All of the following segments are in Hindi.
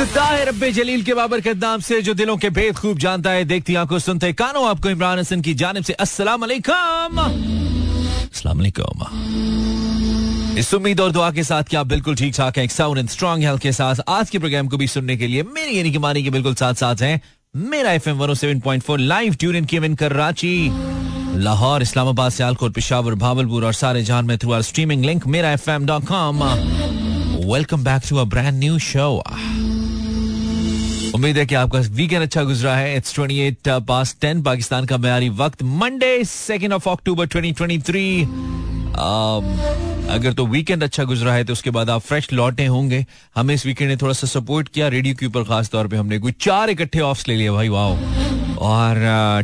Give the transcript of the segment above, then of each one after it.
इफ्ताह रब्बे जलील के बाबर के नाम से, जो दिलों के भेद खूब जानता है, देखती आँखों सुनते कानों। आपको इमरान हसन की जानब से अस्सलाम वालेकुम अस्सलाम वालेकुम इस उम्मीद और दुआ के साथ कि आप बिल्कुल ठीक ठाक हैं साउंड एंड स्ट्रॉन्ग हेल्थ के साथ। आज के प्रोग्राम को भी सुनने के लिए मेरी यानी कि मानी के बिल्कुल साथ साथ हैं। Mera F M seven point four live tune in Kevin Karachi. Lahore, Islamabad, Sialkot, Peshawar, Bahawalpur और सारे जान में through our streaming link Mera F M dot com welcome back to a brand new show उम्मीद है कि आपका वीकेंड अच्छा गुजरा है। इट्स 28 पास 10 पाकिस्तान का मैारी वक्त। Monday second of October 2023 um, अगर तो वीकेंड अच्छा गुजरा है तो उसके बाद आप फ्रेश लौटे होंगे। हमें इस वीकेंड ने थोड़ा सा सपोर्ट किया। रेडियो के ऊपर खास तौर पे हमने कोई चार इकट्ठे ऑफ्स ले लिए। भाई वाह और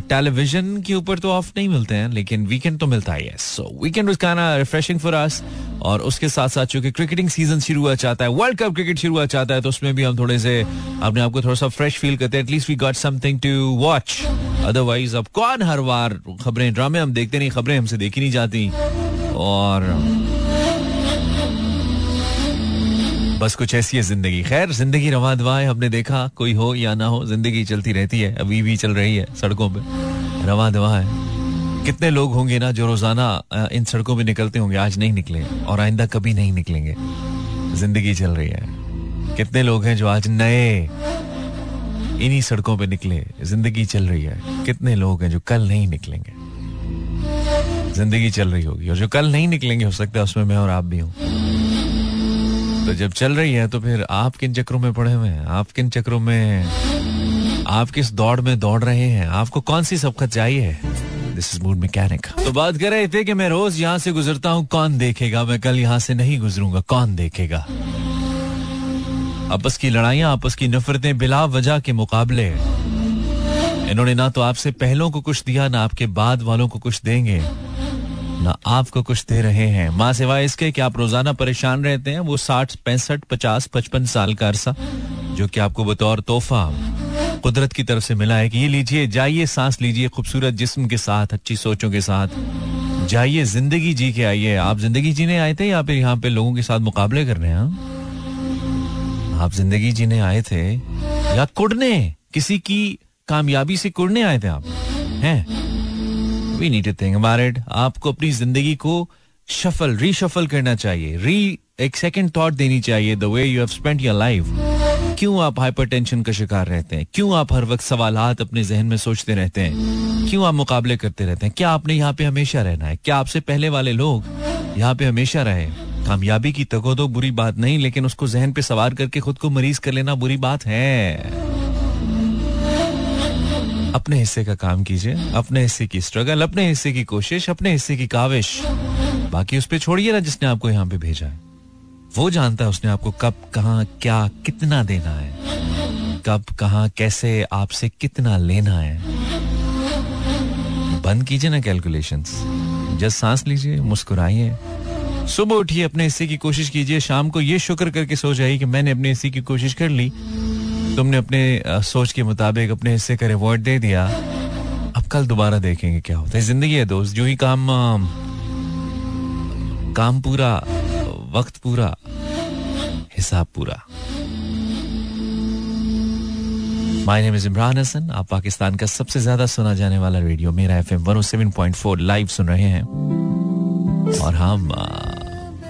टेलीविज़न के ऊपर तो ऑफ़ नहीं मिलते हैं, लेकिन वीकेंड तो मिलता है so weekend was kind refreshing for us और उसके साथ साथ चूँकि क्रिकेटिंग सीज़न शुरू हुआ चाहता है वर्ल्ड कप क्रिकेट शुरू हुआ चाहता है तो उसमें भी हम थोड़े से अपने आप को थोड़ा सा फ्रेश फील करते हैं। At least we got something to watch otherwise अब कौन हर बार खबरें ड्रामे हम देखते नहीं, खबरें हमसे देखी नहीं जाती। और बस कुछ ऐसी है ज़िंदगी। खैर, ज़िंदगी रवा दवा है हमने देखा, कोई हो या ना हो, ज़िंदगी चलती रहती है, अभी भी चल रही है सड़कों पे। रवा दवा है कितने लोग होंगे ना जो रोज़ाना इन सड़कों पे निकलते होंगे, आज नहीं निकले, और आइंदा कभी नहीं निकलेंगे। ज़िंदगी चल रही है। कितने लोग हैं जो आज नए, इन्हीं सड़कों पे निकले, ज़िंदगी चल रही है। कितने लोग हैं जो कल नहीं निकलेंगे। ज़िंदगी चल रही होगी, और जो कल नहीं निकलेंगे, हो सकता है उसमें मैं और आप भी हूँ। तो जब चल रही है तो फिर आप किन चक्रों में पड़े हुए हैं? आप किन चक्रों में, आप किस दौड़ में दौड़ रहे हैं? आपको कौन सी सबकत चाहिए? दिस इज़ मूड मैकेनिक तो बात कर रहे थे कि मैं रोज यहाँ से गुजरता हूँ, कौन देखेगा? मैं कल यहाँ से नहीं गुजरूँगा, कौन देखेगा? आपस की लड़ाइयाँ, आपस की नफरतें बिला वजह के मुकाबले। इन्होंने ना तो आपसे पहलों को कुछ दिया, ना आपके बाद वालों को कुछ देंगे। ना आपको कुछ दे रहे हैं। माँ सिवाय इसके कि आप रोज़ाना परेशान रहते हैं, वो साठ, पैंसठ, पचास, पचपन साल का अरसा, जो कि आपको बतौर तोहफा, कुदरत की तरफ़ से मिला है कि ये लीजिए, जाइए, सांस लीजिए, खूबसूरत जिस्म के साथ, अच्छी सोचों के साथ। जाइए, ज़िंदगी जी के आइए। आप ज़िंदगी जीने आए थे या फिर यहाँ पे लोगों के साथ मुकाबले कर रहे हैं हाँ? आप ज़िंदगी जीने आए थे या कुड़ने, किसी की कामयाबी से कुड़ने आए थे आप, हैं? We need to think about it आपको अपनी ज़िंदगी को शफल रीशफल करना चाहिए। री एक सेकंड थॉट देनी चाहिए the way you have spent your life क्यों आप हाइपरटेंशन का शिकार रहते हैं? क्यों आप हर वक्त सवाल अपने जहन में सोचते रहते हैं? क्यों आप मुकाबले करते रहते हैं? क्या आपने यहाँ पे हमेशा रहना है? क्या आपसे पहले वाले लोग यहाँ पे हमेशा रहे कामयाबी की तको तो बुरी बात नहीं, लेकिन उसको जहन पे सवार करके खुद को मरीज़ कर लेना बुरी बात है। अपने हिस्से का काम कीजिए, अपने हिस्से की स्ट्रगल अपने हिस्से की कोशिश, अपने हिस्से की काविश। बाकी उस पर छोड़िए ना जिसने आपको यहाँ पे भेजा है। वो जानता है उसने आपको कब, कहा, क्या, कितना देना है। कब, कहा, कैसे आपसे कितना लेना है। बंद कीजिए ना कैलकुलेशंस जस्ट सांस लीजिए, मुस्कुराइए। सुबह उठिए, अपने हिस्से की कोशिश कीजिए। शाम को ये शुक्र करके सो जाइए कि मैंने अपने हिस्से की कोशिश कर ली। तुमने अपने सोच के मुताबिक अपने हिस्से का रिवॉर्ड दे दिया। अब कल दोबारा देखेंगे क्या होता है। ज़िंदगी है दोस्त जो ही काम काम पूरा, वक्त पूरा, हिसाब पूरा। My name is Imran Hasan आप पाकिस्तान का सबसे ज़्यादा सुना जाने वाला radio Mera F M seven point four live सुन रहे हैं। और हम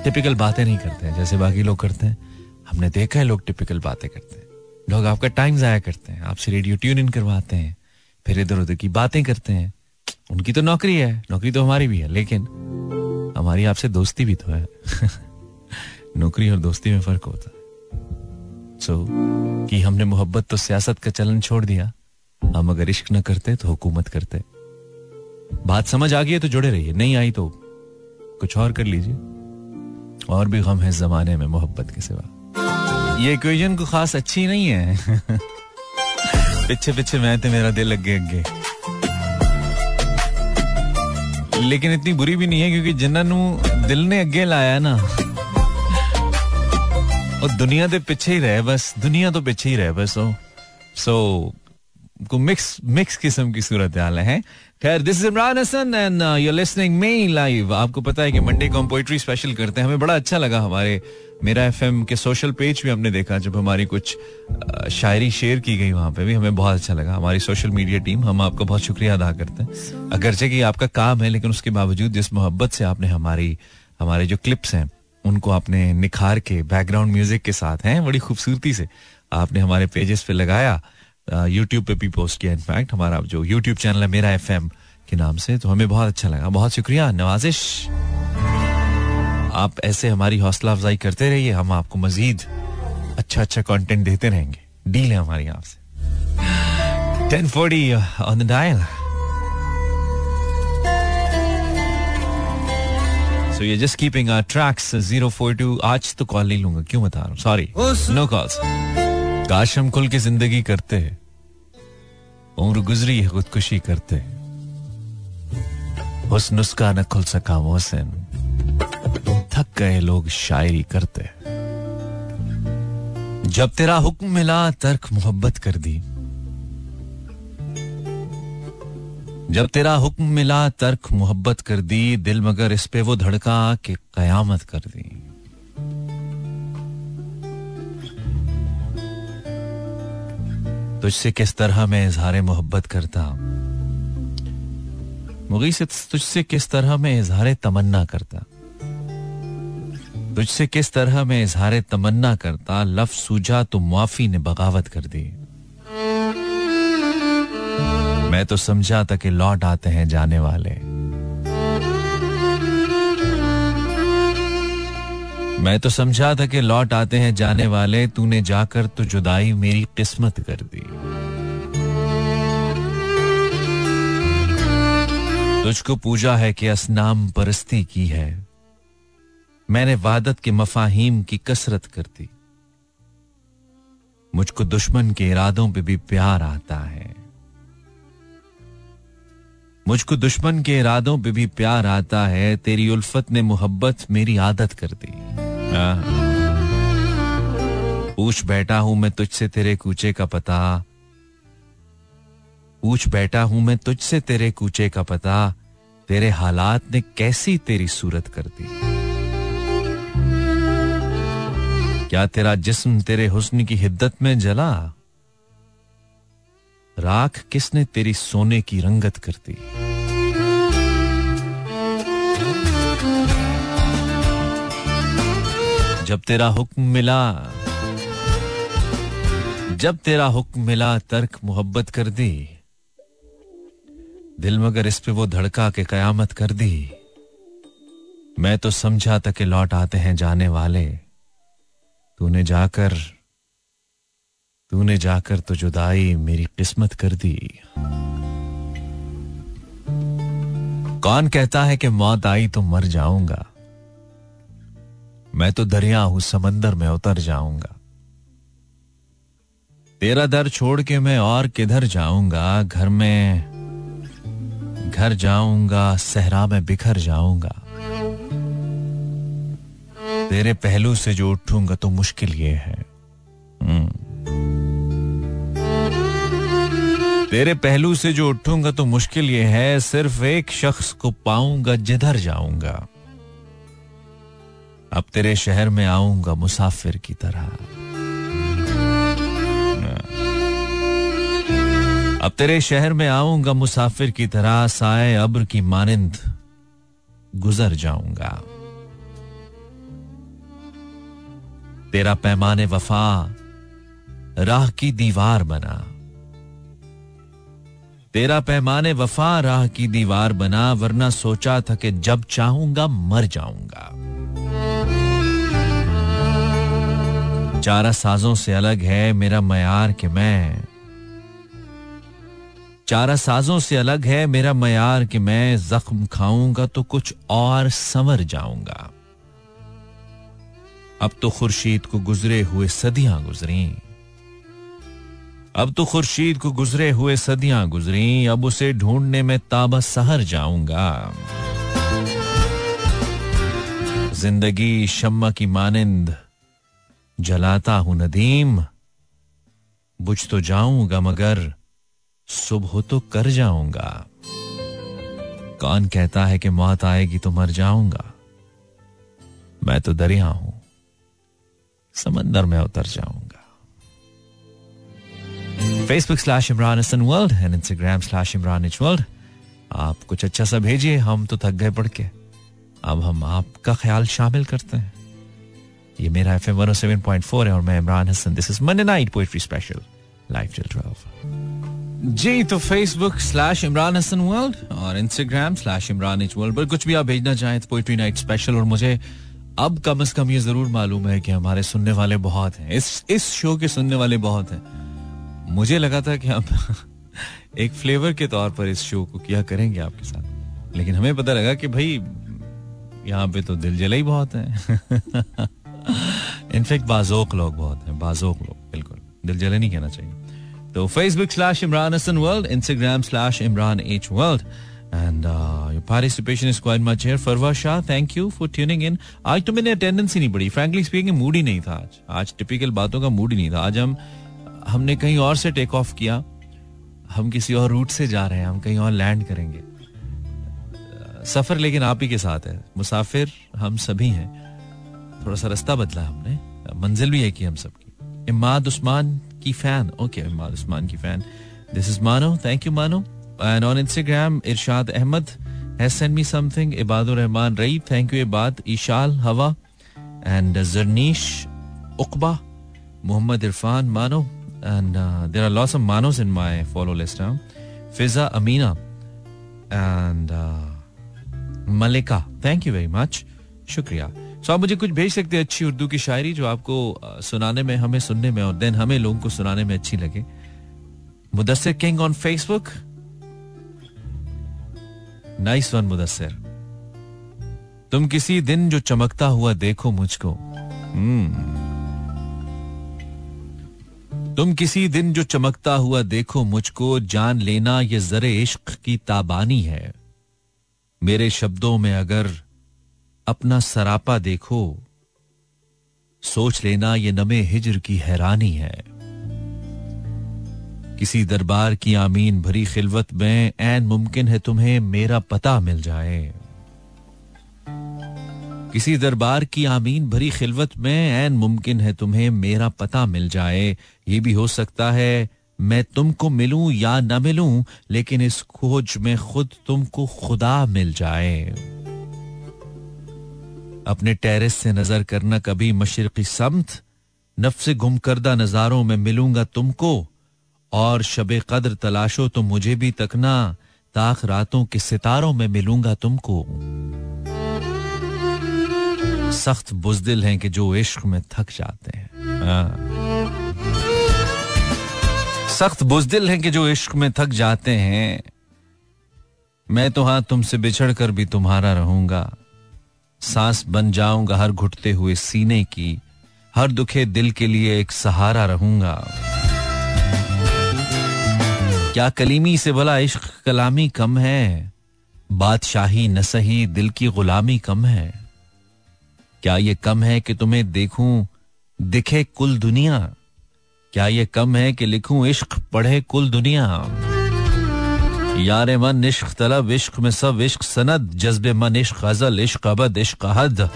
टिपिकल बातें नहीं करते हैं, जैसे बाकी लोग करते हैं। हमने देखा है लोग टिपिकल बातें करते हैं। लोग आपका टाइम जाया करते हैं आपसे रेडियो ट्यून इन करवाते हैं फिर इधर उधर की बातें करते हैं। उनकी तो नौकरी है नौकरी तो हमारी भी है लेकिन हमारी आपसे दोस्ती भी तो है। नौकरी और दोस्ती में फ़र्क होता है। सो so, कि हमने मोहब्बत तो सियासत का चलन छोड़ दिया हम अगर इश्क न करते तो हुकूमत करते। बात समझ आ गई है तो जुड़े रहिए नहीं आई तो कुछ और कर लीजिए। और भी गम है जमाने में मोहब्बत के सिवा। ये इक्वेशन को खास अच्छी नहीं है। पीछे पीछे मैं तो मेरा दिल अगे अगे लेकिन इतनी बुरी भी नहीं है, क्योंकि जिन्होंने दिल ने अगे लाया ना और दुनिया के पिछे ही रहे बस, दुनिया तो पिछे ही रहे बस सो को मिक्स मिक्स किस्म की सूरत हाल है। खैर this is Imran Hasan and you listening me live आपको पता है कि मंडे को हम पोइट्री स्पेशल करते हैं। हमें बड़ा अच्छा लगा हमारे मेरा एफएम के सोशल पेज भी हमने देखा जब हमारी कुछ uh, शायरी शेयर की गई वहाँ पे भी। हमें बहुत अच्छा लगा। हमारी सोशल मीडिया टीम हम आपका बहुत शुक्रिया अदा करते हैं। अगरचे कि आपका काम है लेकिन उसके बावजूद जिस मोहब्बत से आपने हमारी हमारे जो क्लिप्स हैं उनको आपने निखार के बैकग्राउंड म्यूज़िक के साथ हैं बड़ी खूबसूरती से आपने हमारे पेजेस पे लगाया। यूट्यूब पे भी पोस्ट किया इनफैक्ट हमारा जो यूट्यूब चैनल है मेरा एफ़ के नाम से तो हमें बहुत अच्छा लगा। बहुत शुक्रिया नवाजिश। आप ऐसे हमारी हौसला अफजाई करते रहिए हम आपको मजीद अच्छा अच्छा कंटेंट देते रहेंगे। डील है हमारी आपसे। Ten forty on the dial so ये जस्ट कीपिंग ट्रैक्स 042 आज तो कॉल नहीं लूँगा क्यों बता रहा हूँ? सॉरी नो कॉल्स काश हम खुल के ज़िंदगी करते। उम्र गुजरी है, खुदकुशी करते। उस नुस्खा न खुल सका मोहसिन। थक गए लोग शायरी करते। जब तेरा हुक्म मिला, तर्क मोहब्बत कर दी। जब तेरा हुक्म मिला, तर्क मोहब्बत कर दी। दिल मगर इस पे वो धड़का के कयामत कर दी। तुझसे किस तरह मैं इजहार मोहब्बत करता? मुगी से तुझसे किस तरह मैं इजहार तमन्ना करता? तुझसे किस तरह मैं इजहार तमन्ना करता? लफ सूझा तो मुआफी ने बगावत कर दी। मैं तो समझा था कि लौट आते हैं जाने वाले। मैं तो समझा था कि लौट आते हैं जाने वाले, तूने जाकर तो जुदाई मेरी किस्मत कर दी। तुझको पूजा है कि असनाम परस्ती की है। मैंने वादत के मफाहिम की कसरत कर दी। मुझको दुश्मन के इरादों पे भी प्यार आता है। मुझको दुश्मन के इरादों पे भी प्यार आता है। तेरी उल्फत ने मोहब्बत मेरी आदत कर दी। पूछ बैठा हूँ मैं तुझसे तेरे कूचे का पता। पूछ बैठा हूँ मैं तुझसे तेरे कूचे का पता। तेरे हालात ने कैसी तेरी सूरत कर दी। क्या तेरा जिस्म तेरे हुस्न की हिद्दत में जला? राख किसने तेरी सोने की रंगत कर दी? जब तेरा हुक्म मिला, जब तेरा हुक्म मिला, तर्क मोहब्बत कर दी। दिल मगर इस पे वो धड़का के कयामत कर दी। मैं तो समझा था कि लौट आते हैं जाने वाले। तूने जाकर तूने जाकर तो जुदाई मेरी किस्मत कर दी। कौन कहता है कि मौत आई तो मर जाऊँगा? मैं तो दरिया हूँ, समंदर में उतर जाऊँगा। तेरा दर छोड़ के मैं और किधर जाऊँगा? घर में, घर जाऊँगा, सहरा में बिखर जाऊँगा। तेरे पहलू से जो उठूँगा तो मुश्किल ये है। हम्म। तेरे पहलू से जो उठूँगा तो मुश्किल ये है, सिर्फ़ एक शख्स को पाऊँगा, जिधर जाऊँगा। अब तेरे शहर में आऊँगा मुसाफिर की तरह। अब तेरे शहर में आऊँगा मुसाफिर की तरह, साए अब्र की मानिंद गुजर जाऊँगा। तेरा पैमाने वफा राह की दीवार बना। तेरा पैमाने वफा राह की दीवार बना, वरना सोचा था कि जब चाहूँगा मर जाऊँगा। चारा साजों से अलग है, मेरा मयार कि मैं। चारा साजों से अलग है, मेरा मयार कि मैं। जख्म खाऊँगा तो कुछ और संवर जाऊँगा। अब तो खुर्शीद को गुजरे हुए सदियाँ गुजरी। अब तो खुर्शीद को गुजरे हुए सदियाँ गुजरी। अब उसे ढूँढने में ताबा सहर जाऊँगा। ज़िंदगी शम्मा की मानिंद जलाता हूँ नदीम। बुझ तो जाऊँगा, मगर सुबह तो कर जाऊँगा। कौन कहता है कि मौत आएगी तो मर जाऊँगा? मैं तो दरिया हूँ, समंदर में उतर जाऊँगा। Facebook slash Imran Hasan world and Instagram slash Imran H world आप कुछ अच्छा सा भेजिए, हम तो थक गए पढ़ के। अब हम आपका ख्याल शामिल करते हैं। ये मेरा F M one seven point four है और मैं Imran Hasan. This is Monday night poetry special live till twelve जी तो Facebook slash Imran Hasan world और Instagram slash Imran H world पर कुछ भी आप भेजना चाहें तो पोएट्री नाइट स्पेशल और मुझे अब कम से कम ये ज़रूर मालूम है कि हमारे सुनने वाले बहुत हैं। इस इस शो के सुनने वाले बहुत हैं। मुझे लगा था कि हम एक फ्लेवर के तौर पर इस शो को किया करेंगे आपके साथ। लेकिन हमें पता लगा कि भाई, यहाँ पे तो दिल जला ही बहुत है। इनफेक्ट बाजोक लोग बहुत हैं, बाजोक लोग, बिल्कुल। दिल जले नहीं कहना चाहिए। तो Facebook slash Imran Hasan world Instagram slash Imran H world and your participation is quite much here Farwa Shah thank you for tuning in आज तो मैंने अटेंडेंस ही नहीं पड़ी फ्रैंकली स्पीकिंग मूड ही नहीं था आज। आज टिपिकल बातों का मूड ही नहीं था। आज हम, हमने कहीं और से टेक ऑफ़ किया। हम किसी और रूट से जा रहे हैं। हम कहीं और लैंड करेंगे। सफ़र लेकिन आप ही के साथ है। मुसाफिर हम सभी हैं। थोड़ा सा रास्ता बदला हमने। मंजिल भी एक ही हम सबकी। इमाद उस्मान की फ़ैन। ओके, इमाद उस्मान की fan. This is Mano thank you Mano and on Instagram Irshad Ahmed me something Ibadur Rahman Raeeb thank you Ibad Eishal Hawa and Jarnish Uqba Mohammad Irfan Mano and there are lots of Manos in my follow list Fiza Amina and Malika thank you very much शुक्रिया सो आप मुझे कुछ भेज सकते हैं अच्छी उर्दू की शायरी जो आपको सुनाने में, हमें सुनने में और देन हमें लोगों को सुनाने में अच्छी लगे। Mudassir king on Facebook. Nice one Mudassir. तुम किसी दिन जो चमकता हुआ देखो मुझको। hmm. तुम किसी दिन जो चमकता हुआ देखो मुझको, जान लेना ये जरे इश्क की ताबानी है। मेरे शब्दों में अगर अपना सरापा देखो। सोच लेना ये नमे हिजर की हैरानी है। किसी दरबार की आमीन भरी खिलवत में ऐन मुमकिन है तुम्हें मेरा पता मिल जाए। किसी दरबार की आमीन भरी खिलवत में ऐन मुमकिन है तुम्हें मेरा पता मिल जाए। ये भी हो सकता है, मैं तुमको मिलूं या न मिलूं, लेकिन इस खोज में खुद तुमको खुदा मिल जाए। अपने टेरेस से नज़र करना कभी मशरकी समत, नफ्स गुम करदा नजारों में मिलूँगा तुमको, और शब कद्र तलाशो तो मुझे भी तकना, ताख रातों के सितारों में मिलूँगा तुमको। सख्त बुजदिल हैं कि जो इश्क में थक जाते हैं। हाँ। सख्त बुजदिल हैं कि जो इश्क में थक जाते हैं, मैं तो हाँ तुमसे बिछड़ कर भी तुम्हारा रहूँगा। सांस बन जाऊँगा हर घुटते हुए सीने की, हर दुखे दिल के लिए एक सहारा रहूँगा। क्या कलीमी से भला इश्क कलामी कम है? बादशाही न सही दिल की गुलामी कम है। क्या ये कम है कि तुम्हें देखूँ, दिखे कुल दुनिया? क्या ये कम है कि लिखूं इश्क, पढ़े कुल दुनिया? यार मन इश्क तलब इश्क में सब इश्क सनद जज्बे मन इश्क गज़ल इश्क अबद इश्क हद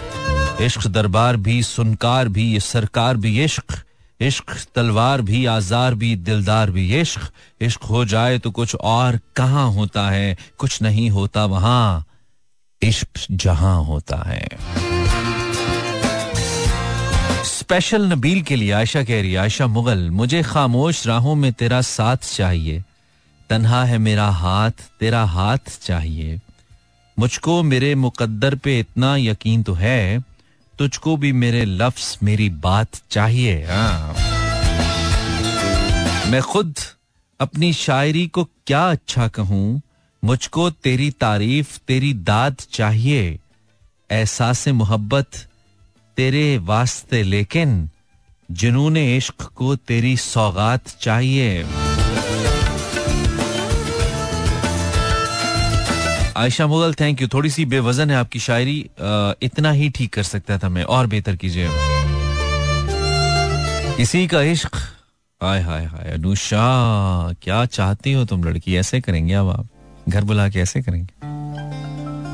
इश्क दरबार भी सुनकार भी सरकार भी इश्क इश्क तलवार भी आजार भी दिलदार भी इश्क इश्क हो जाए तो कुछ और कहाँ होता है कुछ नहीं होता वहाँ इश्क जहाँ होता है स्पेशल नबील के लिए आयशा कह रही आयशा मुगल मुझे खामोश राहों में तेरा साथ चाहिए। तन्हा है मेरा हाथ, तेरा हाथ चाहिए। मुझको मेरे मुकद्दर पे इतना यकीन तो है, तुझको भी मेरे लफ्स मेरी बात चाहिए हाँ। मैं खुद अपनी शायरी को क्या अच्छा कहूँ? मुझको तेरी तारीफ़, तेरी दाद चाहिए। एहसास मोहब्बत तेरे वास्ते लेकिन जुनून इश्क को तेरी सौगात चाहिए। आयशा मुगल थैंक यू थोड़ी सी बेवजन है आपकी शायरी। इतना ही ठीक कर सकता था मैं, और बेहतर कीजिए। किसी का इश्क। हाय हाय हाय, अनुषा, क्या चाहती हो तुम लड़की? ऐसे करेंगे अब आप। घर बुला के ऐसे करेंगे।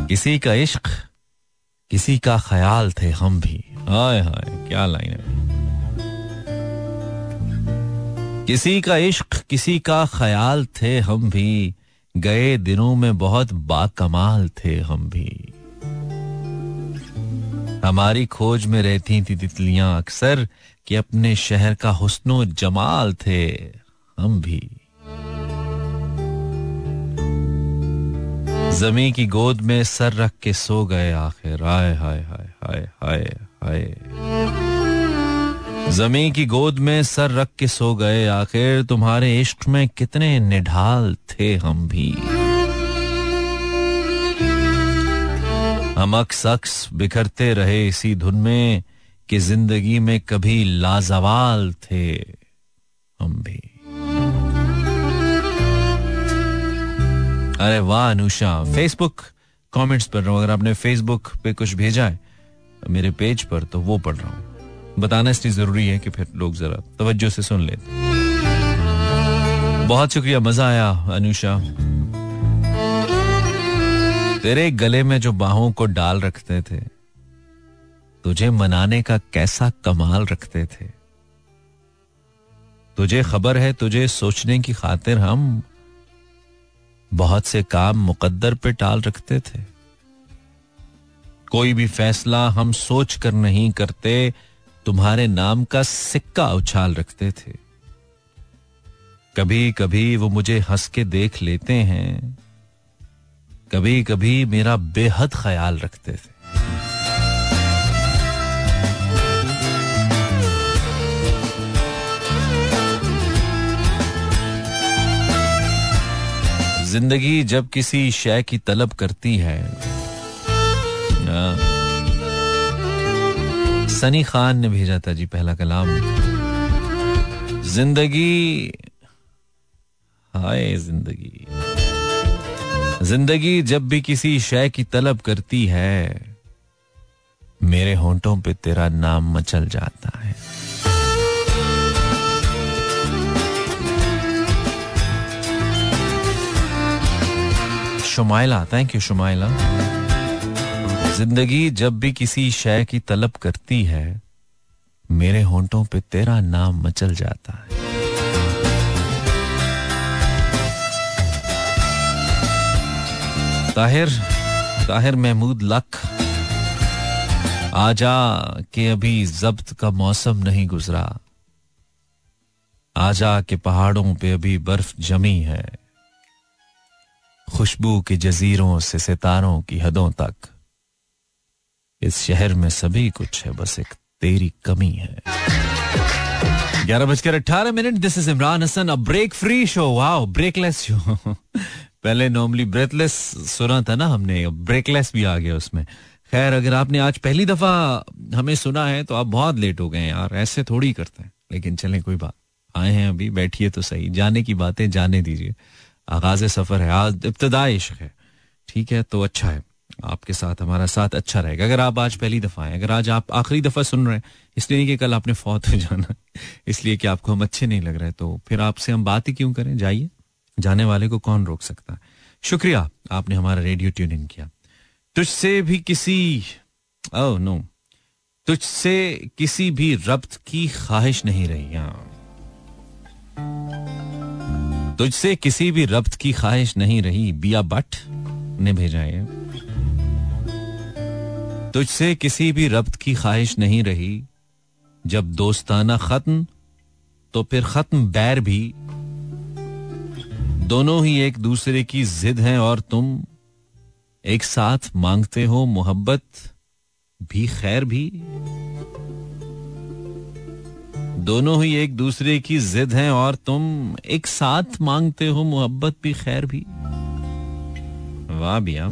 किसी का इश्क किसी का ख्याल थे हम भी। हाय हाय, क्या लाइन है। किसी का इश्क, किसी का ख्याल थे हम भी। गए दिनों में बहुत बाकमाल थे हम भी। हमारी खोज में रहती थी तितलियाँ अक्सर कि अपने शहर का हुस्नो जमाल थे हम भी। जमी की गोद में सर रख के सो गए आखिर। आए हाय हाय हाय हाय हाय। जमी की गोद में सर रख के सो गए। आखिर तुम्हारे इश्क में कितने निढाल थे हम भी। हम अक्स अक्स बिखरते रहे इसी धुन में कि ज़िंदगी में कभी लाजवाल थे हम भी। अरे वाह, अनुषा। फेसबुक कमेंट्स पढ़ रहा हूँ। अगर आपने फेसबुक पे कुछ भेजा है, मेरे पेज पर तो वो पढ़ रहा हूँ। बताना इसलिए ज़रूरी है कि फिर लोग जरा तवज्जो से सुन लेते बहुत शुक्रिया, मज़ा आया, अनुषा। तेरे गले में जो बाहों को डाल रखते थे, तुझे मनाने का कैसा कमाल रखते थे। तुझे खबर है, तुझे सोचने की खातिर हम बहुत से काम मुकद्दर पे टाल रखते थे। कोई भी फैसला हम सोच कर नहीं करते तुम्हारे नाम का सिक्का उछाल रखते थे। कभी कभी वो मुझे हंस के देख लेते हैं। कभी कभी मेरा बेहद ख्याल रखते थे। ज़िंदगी जब किसी शय की तलब करती है सनी खान ने भेजा था जी पहला कलाम। ज़िंदगी, हाय ज़िंदगी। ज़िंदगी जब भी किसी शय की तलब करती है, मेरे होंठों पे तेरा नाम मचल जाता है। Shumaila thank you Shumaila. ज़िंदगी जब भी किसी शय की तलब करती है, मेरे होंठों पे तेरा नाम मचल जाता है। ताहिर ताहिर महमूद, लख। आजा के अभी जब्त का मौसम नहीं गुजरा। आजा के पहाड़ों पे अभी बर्फ़ जमी है। खुशबू के जजीरों से सितारों की हदों तक। इस शहर में सभी कुछ है, बस एक तेरी कमी है। ग्यारह बजकर अट्ठारह minute this is Imran Hasan a break free show wow breakless show पहले नॉर्मली ब्रेथलेस सुना था ना हमने ब्रेकलेस भी आ गया उसमें। खैर, अगर आपने आज पहली दफ़ा हमें सुना है तो आप बहुत लेट हो गए यार, ऐसे थोड़ी करते हैं। लेकिन चलें, कोई बात आए हैं अभी, बैठिए तो सही, जाने की बातें जाने दीजिए। आगाज़ सफ़र है, आज इब्तदा इश्क है, ठीक है तो अच्छा है। आपके साथ, हमारा साथ अच्छा रहेगा। अगर आप आज पहली दफ़ा आए, अगर आज आप आखिरी दफ़ा सुन रहे हैं, इसलिए नहीं कि कल आपने फौत हो जाना, इसलिए कि आपको हम अच्छे नहीं लग रहे तो फिर आपसे हम बात ही क्यों करें? जाइए। जाने वाले को कौन रोक सकता है? शुक्रिया, आपने हमारा रेडियो ट्यून इन किया। तुझसे भी किसी ओ नो। तुझसे किसी भी रब्त की ख्वाहिश नहीं रही हाँ। तुझसे किसी भी रब्त की ख्वाहिश नहीं रही, बिया बट ने भेजा है। तुझसे किसी भी रब्त की ख्वाहिश नहीं रही। जब दोस्ताना खत्म तो फिर खत्म बैर भी। दोनों ही एक दूसरे की जिद हैं और तुम एक साथ मांगते हो मोहब्बत, भी खैर भी। दोनों ही एक दूसरे की जिद हैं और तुम एक साथ मांगते हो मोहब्बत, भी खैर भी। वाह भैया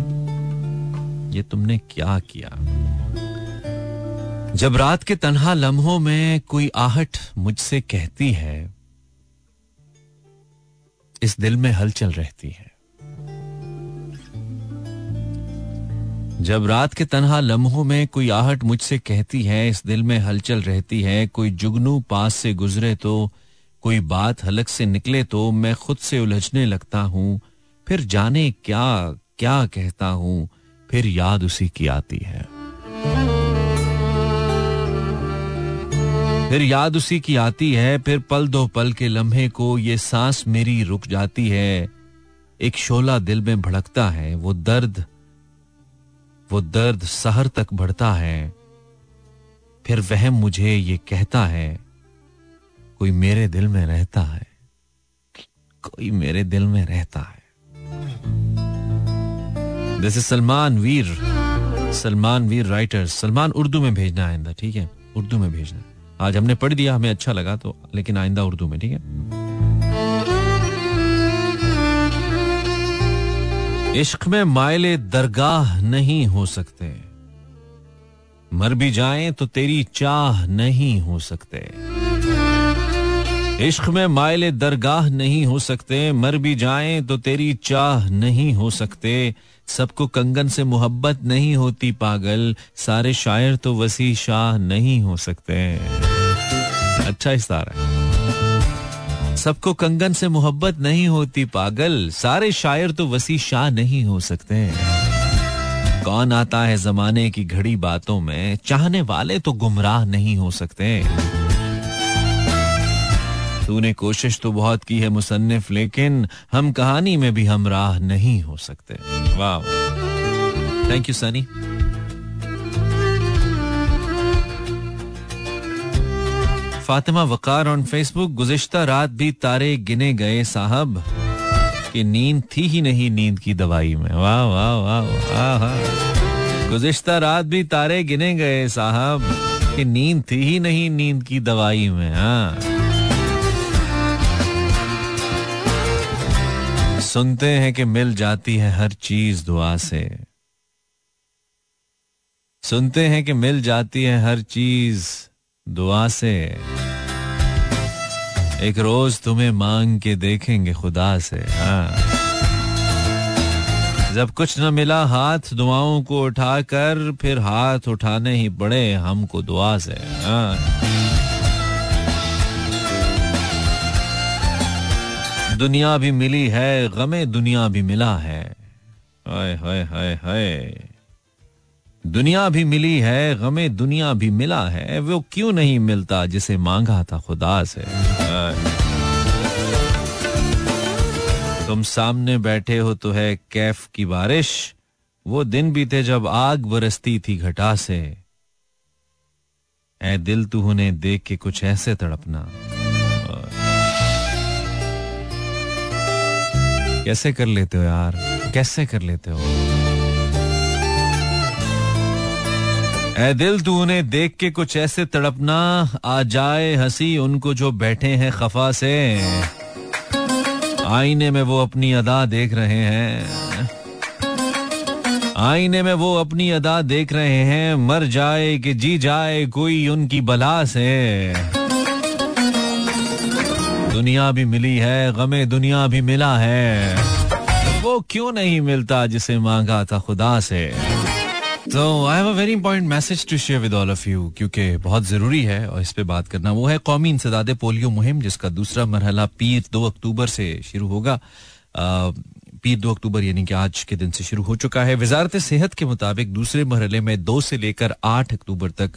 ये तुमने क्या किया? जब रात के तनहा लम्हों में कोई आहट मुझसे कहती है, इस दिल में हलचल रहती है। जब रात के तनहा लम्हों में कोई आहट मुझसे कहती है, इस दिल में हलचल रहती है, कोई जुगनू पास से गुजरे तो कोई बात हलक से निकले तो मैं खुद से उलझने लगता हूँ, फिर जाने क्या क्या कहता हूँ फिर याद उसी की आती है। फिर याद उसी की आती है, फिर पल दो पल के लम्हे को ये सांस मेरी रुक जाती है। एक शोला दिल में भड़कता है, वो दर्द वो दर्द सहर तक बढ़ता है। फिर वह मुझे ये कहता है, कोई मेरे दिल में रहता है, कोई मेरे दिल में रहता है। This is Salman Veer Salman Veer writer Salman Urdu में भेजना आइंदा, ठीक है? उर्दू में भेजना आज हमने पढ़ दिया, हमें अच्छा लगा तो लेकिन आइंदा उर्दू में, ठीक है? इश्क में मायले दरगाह नहीं हो सकते। मर भी जाएँ तो तेरी चाह नहीं हो सकते। इश्क में मायले दरगाह नहीं हो सकते, मर भी जाएँ तो तेरी चाह नहीं हो सकते। सबको कंगन से मोहब्बत नहीं होती पागल, सारे शायर तो वसी शाह नहीं हो सकते। अच्छा इस्तारा है। सबको कंगन से मोहब्बत नहीं होती पागल, सारे शायर तो वसी शाह नहीं हो सकते। कौन आता है जमाने की घड़ी बातों में, चाहने वाले तो गुमराह नहीं हो सकते। तूने कोशिश तो बहुत की है मुसन्निफ, लेकिन हम कहानी में भी हम राह नहीं हो सकते। वाह। Thank you Sunny Fatima Waqar on Facebook गुजश्ता रात भी तारे गिने गए साहब, कि नींद थी ही नहीं नींद की दवाई में। वाह वाह वाह वाह। गुजश्ता रात भी तारे गिने गए साहब, कि नींद थी ही नहीं नींद की दवाई में हाँ। सुनते हैं कि मिल जाती है हर चीज़ दुआ से। सुनते हैं कि मिल जाती है हर चीज़ दुआ से। एक रोज तुम्हें मांग के देखेंगे खुदा से हाँ। जब कुछ न मिला हाथ दुआओं को उठाकर, फिर हाथ उठाने ही पड़े हमको दुआ से हाँ। दुनिया भी मिली है, गमे दुनिया भी मिला है। हाय हाय हाय हाय। दुनिया भी मिली है, गमे दुनिया भी मिला है। वो क्यों नहीं मिलता जिसे मांगा था खुदा से? तुम सामने बैठे हो तो है कैफ की बारिश। वो दिन भी थे जब आग बरसती थी घटा से। ए दिल तू उन्हें देख के कुछ ऐसे तड़पना। कैसे कर लेते हो यार? कैसे कर लेते हो? ए दिल तू उन्हें देख के कुछ ऐसे तड़पना, आ जाए हँसी उनको जो बैठे हैं खफा से। आईने में वो अपनी अदा देख रहे हैं। आईने में वो अपनी अदा देख रहे हैं, मर जाए कि जी जाए कोई उनकी बला से। दुनिया भी मिली है, गमे दुनिया भी मिला है। वो क्यों नहीं मिलता जिसे मांगा था खुदा से? तो I have a very important message to share with all of you क्योंकि बहुत ज़रूरी है और इस पे बात करना। वो है कौमी इंसदाद पोलियो मुहिम, जिसका दूसरा मरहला पीर दो अक्टूबर से शुरू होगा। पीर दो अक्टूबर यानी कि आज के दिन से शुरू हो चुका है। वजारत सेहत के मुताबिक दूसरे मरहले में दो से लेकर आठ अक्टूबर तक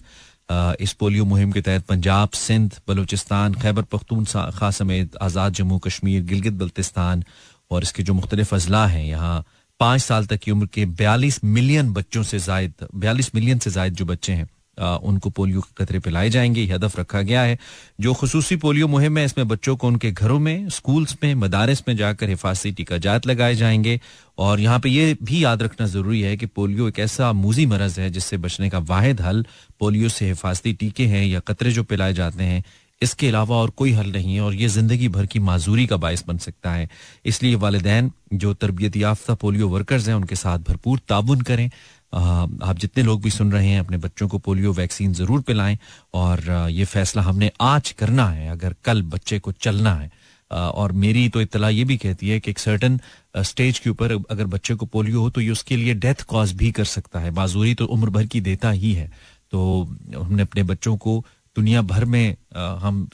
इस पोलियो मुहिम के तहत पंजाब, सिंध, बलूचिस्तान, खैबर पख्तूनखा समेत आज़ाद जम्मू कश्मीर, गिलगित बल्तिस्तान और इसके जो मुख्तलिफ़ अजला हैं, यहाँ पाँच साल तक की उम्र के बयालीस मिलियन बच्चों से जायद, बयालीस मिलियन से जायद जो बच्चे हैं उनको पोलियो के कतरे पिलाए जाएँगे, ये हदफ रखा गया है। जो खसूसी पोलियो मुहिम है, इसमें बच्चों को उनके घरों में, स्कूल्स में, मदारस में जाकर हिफाजती टीका जात लगाए जाएँगे। और यहाँ पे ये भी याद रखना ज़रूरी है कि पोलियो एक ऐसा मूजी मरज है, जिससे बचने का वाहिद हल पोलियो से हिफाजती टीके हैं या कतरे जो पिलाए जाते हैं, इसके अलावा और कोई हल नहीं है। और ये ज़िंदगी भर की माजूरी का बायस बन सकता है। इसलिए वालदेन, जो तरबियत याफ्ता पोलियो वर्कर्स हैं, उनके साथ भरपूर ताउन करें। आप जितने लोग भी सुन रहे हैं, अपने बच्चों को पोलियो वैक्सीन ज़रूर पिलाएँ और ये फैसला हमने आज करना है, अगर कल बच्चे को चलना है। और मेरी तो इतला ये भी कहती है कि एक सर्टन स्टेज के ऊपर अगर बच्चे को पोलियो हो तो ये उसके लिए डेथ कॉज भी कर सकता है। माजूरी तो उम्र भर की देता ही है। तो हमने अपने बच्चों को दुनिया भर में हम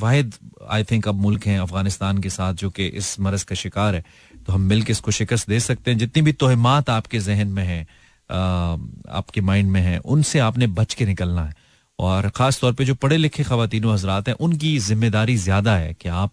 वाहिद आई थिंक अब मुल्क हैं अफ़गानिस्तान के साथ जो कि इस मरज का शिकार है। तो हम मिल के इसको शिकस्त दे सकते हैं। जितनी भी तोहमात आपके जहन में है आपके माइंड में है उनसे आपने बच के निकलना है। और ख़ास तौर पे जो पढ़े लिखे खातन हजरात हैं उनकी ज़िम्मेदारी ज़्यादा है कि आप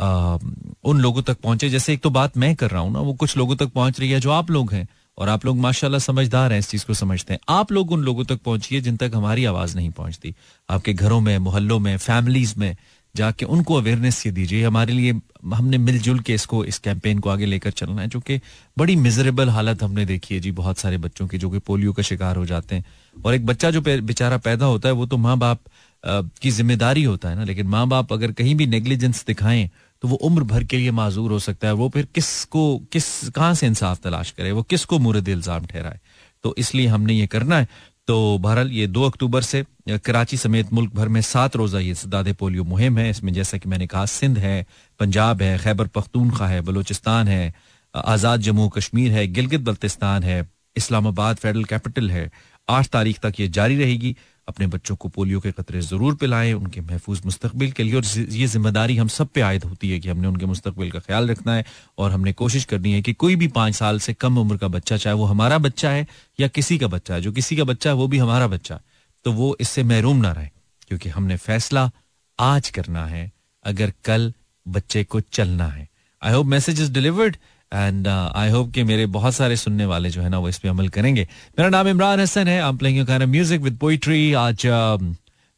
आ, उन लोगों तक पहुँचे। जैसे एक तो बात मैं कर रहा हूँ ना वो कुछ लोगों तक पहुँच रही है जो आप लोग हैं और आप लोग माशाल्लाह समझदार हैं इस चीज़ को समझते हैं। आप लोग उन लोगों तक पहुंचिए जिन तक हमारी आवाज़ नहीं पहुँचती। आपके घरों में मोहल्लों में फैमिलीज़ में जाके उनको अवेयरनेस ये दीजिए। हमारे लिए हमने मिलजुल के इसको, इस कैंपेन को आगे लेकर चलना है, जो कि बड़ी मिजरेबल हालत हमने देखी है जी बहुत सारे बच्चों की, जो कि पोलियो का शिकार हो जाते हैं। और एक बच्चा जो बेचारा पैदा होता है, वो तो माँ बाप की ज़िम्मेदारी होता है ना, लेकिन माँ बाप अगर कहीं भी नेग्लिजेंस दिखाएँ तो वो उम्र भर के लिए माजूर हो सकता है। वो फिर किसको, किस, कहाँ से इंसाफ तलाश करे? वो किसको मुरद इल्ज़ाम ठहराए? तो इसलिए हमने ये करना है। तो बहरहाल ये दो अक्टूबर से कराची समेत मुल्क भर में सात रोजा ये सदादे पोलियो मुहिम है। इसमें जैसा कि मैंने कहा, सिंध है, पंजाब है, खैबर पख्तूनखा है, बलोचिस्तान है आज़ाद जम्मू कश्मीर है, गिलगित बल्तिस्तान है, इस्लामाबाद फेडरल कैपिटल है। आठ तारीख तक ये जारी रहेगी। अपने बच्चों को पोलियो के खतरे ज़रूर पिलाएँ, उनके महफूज मुस्तबिल के लिए। और ये ज़िम्मेदारी हम सब पे आयद होती है कि हमने उनके मुस्तबिल का ख्याल रखना है और हमने कोशिश करनी है कि कोई भी पाँच साल से कम उम्र का बच्चा, चाहे वो हमारा बच्चा है या किसी का बच्चा है, जो किसी का बच्चा है, वो भी हमारा बच्चा तो वो इससे महरूम ना रहे, क्योंकि हमने फैसला आज करना है, अगर कल बच्चे को चलना है। I hope message is delivered and I hope कि मेरे बहुत सारे सुनने वाले जो है ना वो इस पे अमल करेंगे। मेरा नाम इमरान हसन है। आप प्लेइंग म्यूज़िक विद पोइट्री आज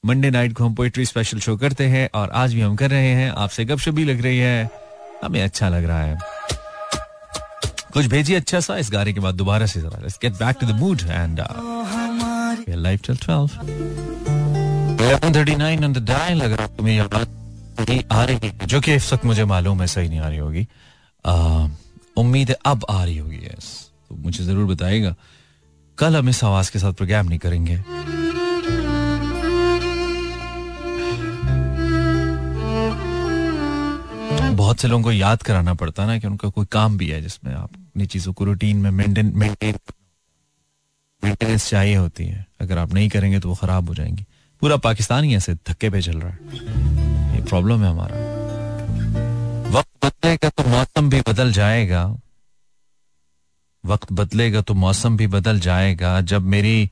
मंडे um, नाइट को हम पोइट्री स्पेशल शो करते हैं और आज भी हम कर रहे हैं। आपसे गपशप भी लग रही है। हमें अच्छा लग रहा है। कुछ भेजिए अच्छा सा इस गाने के बाद दोबारा से जरा। Let's get back to the mood and life till 12 11:39 on the dial अगर आ रही जो कि इस वक्त मुझे मालूम है सही नहीं आ रही होगी। Uh, उम्मीद है अब आ रही होगी यस तो मुझे ज़रूर बताइएगा, कल हम इस आवाज़ के साथ प्रोग्राम नहीं करेंगे। बहुत से लोगों को याद कराना पड़ता है ना कि उनका कोई काम भी है जिसमें आप अपनी चीज़ों को रूटीन में मेंटेन मेंटेनेंस चाहिए होती है। अगर आप नहीं करेंगे तो वो खराब हो जाएँगी। पूरा पाकिस्तान ही ऐसे धक्के पे चल रहा है। ये प्रॉब्लम है हमारा। वक्त बदलेगा तो मौसम भी बदल जाएगा। वक्त बदलेगा तो मौसम भी बदल जाएगा, जब मेरी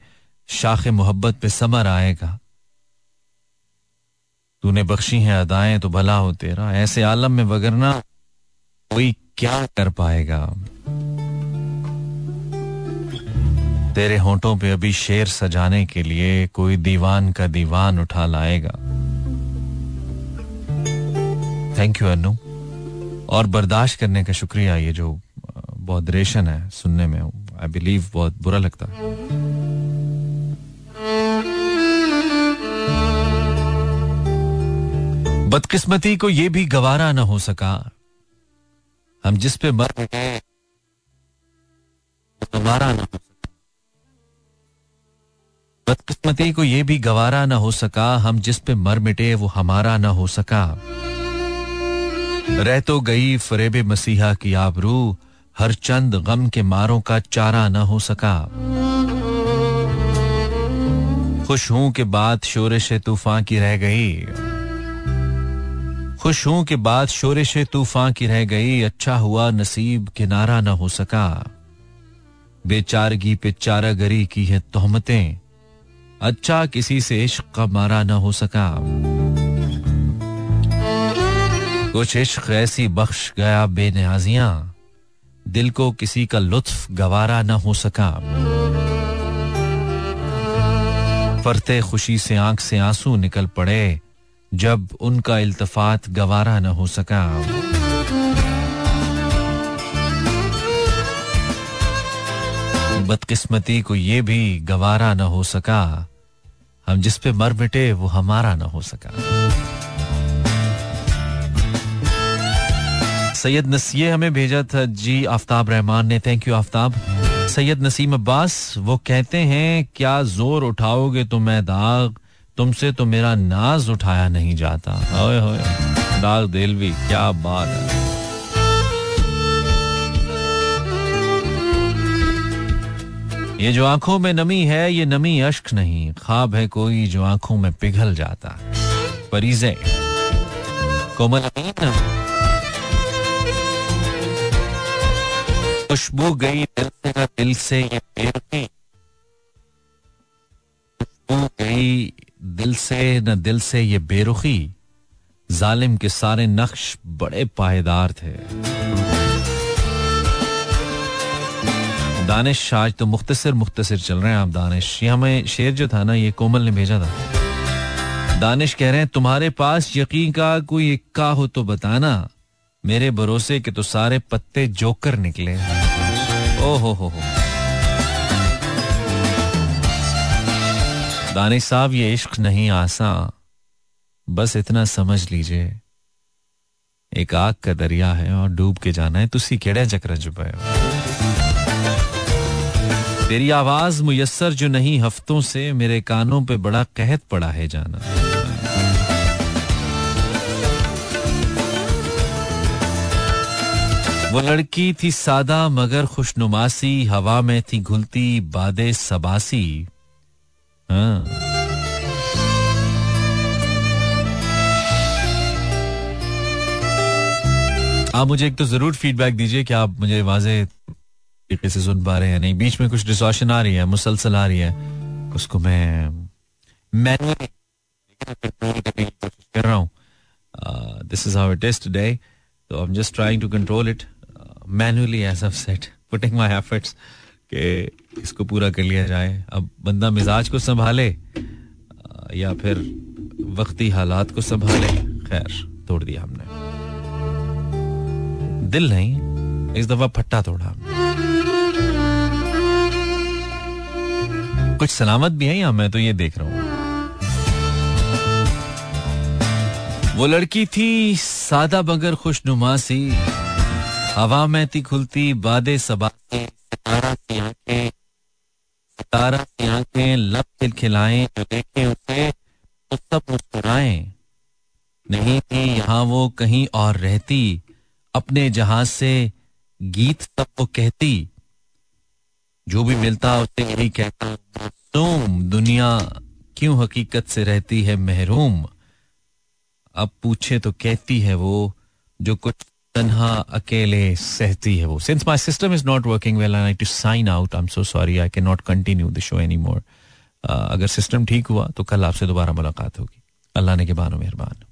शाख मोहब्बत पे समर आएगा। तूने बख्शी है अदाएँ तो भला हो तेरा। ऐसे आलम में वगरना कोई क्या कर पाएगा। तेरे होंठों पे अभी शेर सजाने के लिए कोई दीवान का दीवान उठा लाएगा। थैंक यू अनु और बर्दाश्त करने का शुक्रिया, ये जो बहुत रेशन है सुनने में आई बिलीव बहुत बुरा लगता है। बदकिस्मती को ये भी गवारा ना हो सका, हम जिस पे मर गए गवारा ना हो सका। बदकिस्मती को ये भी गवारा ना हो सका, हम जिस पे मर मिटे, वो हमारा ना हो सका। रह तो गई फरेब मसीहा की आबरू, हर चंद गम के मारों का चारा न हो सका। खुश हूँ के बाद शोरश तूफ़ान की रह गई। खुश हूँ के बाद शोरश तूफ़ान की रह गई अच्छा हुआ नसीब किनारा न हो सका। बेचारगी पे चारागरी की है तोहमतें अच्छा किसी से इश्क का मारा न हो सका। कुछ इश्क ऐसी बख्श गया बेनियाजियाँ दिल को किसी का लुत्फ गवारा न हो सका। फरते खुशी से आँख से आँसू निकल पड़े, जब उनका इल्तफात गवारा न हो सका। बदकिस्मती को ये भी गवारा न हो सका। हम जिस पे मर मिटे, वो हमारा न हो सका। सैयद नसीए हमें भेजा था। जी, आफ्ताब रहमान ने। Thank you Aftab. Syed Naseem Abbas, वो कहते हैं, क्या ज़ोर उठाओगे तो मैं दाग? तुमसे तो मेरा नाज उठाया नहीं जाता। होए होए दाग देलवी क्या बात है। ये जो आँखों में नमी है, ये नमी अश्क नहीं। ख्वाब है कोई जो आँखों में पिघल जाता। है परीजे कोमल खुशबू गई दिल से न दिल से ये बेरुखी खुशबू गई दिल से, न दिल से ये बेरुखी। जालिम के सारे नक्श बड़े पायदार थे। दानिश, आज तो मुख्तसर मुख्तसर चल रहे हैं आप, दानिश। हमें शेर जो था ना, ये कोमल ने भेजा था। दानिश कह रहे हैं, तुम्हारे पास यकीन का कोई इक्का हो तो बताना। मेरे भरोसे के तो सारे पत्ते जोकर निकले ओ हो हो हो। दानिश साहब, ये इश्क नहीं आसा। बस इतना समझ लीजिए। एक आग का दरिया है और डूब के जाना है। तुसी केड़े चक्र चुपाए तेरी आवाज़ मुयसर जो नहीं, हफ्तों से मेरे कानों पे बड़ा कहत पड़ा है जाना। वो लड़की थी सादा मगर खुशनुमासी, हवा में थी घुलती, बादे सबासी। हाँ। आप मुझे एक तो ज़रूर फीडबैक दीजिए कि आप मुझे वाजे तरीके से सुन पा रहे हैं नहीं। बीच में कुछ डिसॉशन आ रही है, मुसलसल आ रही है। उसको मैं मैनुअली कर रहा हूँ। This is how it is today तो I am just trying to control it manually as of set putting my efforts कि इसको पूरा कर लिया जाए। अब बंदा मिजाज को संभाले या फिर वक्ती हालात को संभाले। खैर, तोड़ दिया हमने। दिल नहीं, इस दफ़ा फट्टा तोड़ा कुछ सलामत भी है या मैं तो ये देख रहा हूँ? वो लड़की थी सादा बगर खुशनुमा सी। हवा में थी खुलती बादे सबा सितारा सी आँखें सितारा सी आँखें लब खिल खिलाएँ जो देखे उसे तो सब मुस्कुराए। नहीं थी यहाँ वो कहीं और रहती, अपने जहाज़ से गीत सब वो कहती। जो भी मिलता उसे यही कहता, मासूम दुनिया क्यों हकीकत से रहती है महरूम? अब पूछे तो कहती है वो, जो कुछ तन्हा अकेले सहती है वो। Since my system is not working well I to sign out I am so sorry I can not continue the show any more अगर सिस्टम ठीक हुआ तो कल आपसे दोबारा मुलाकात होगी। अल्लाह ने के बानो मेहरबान।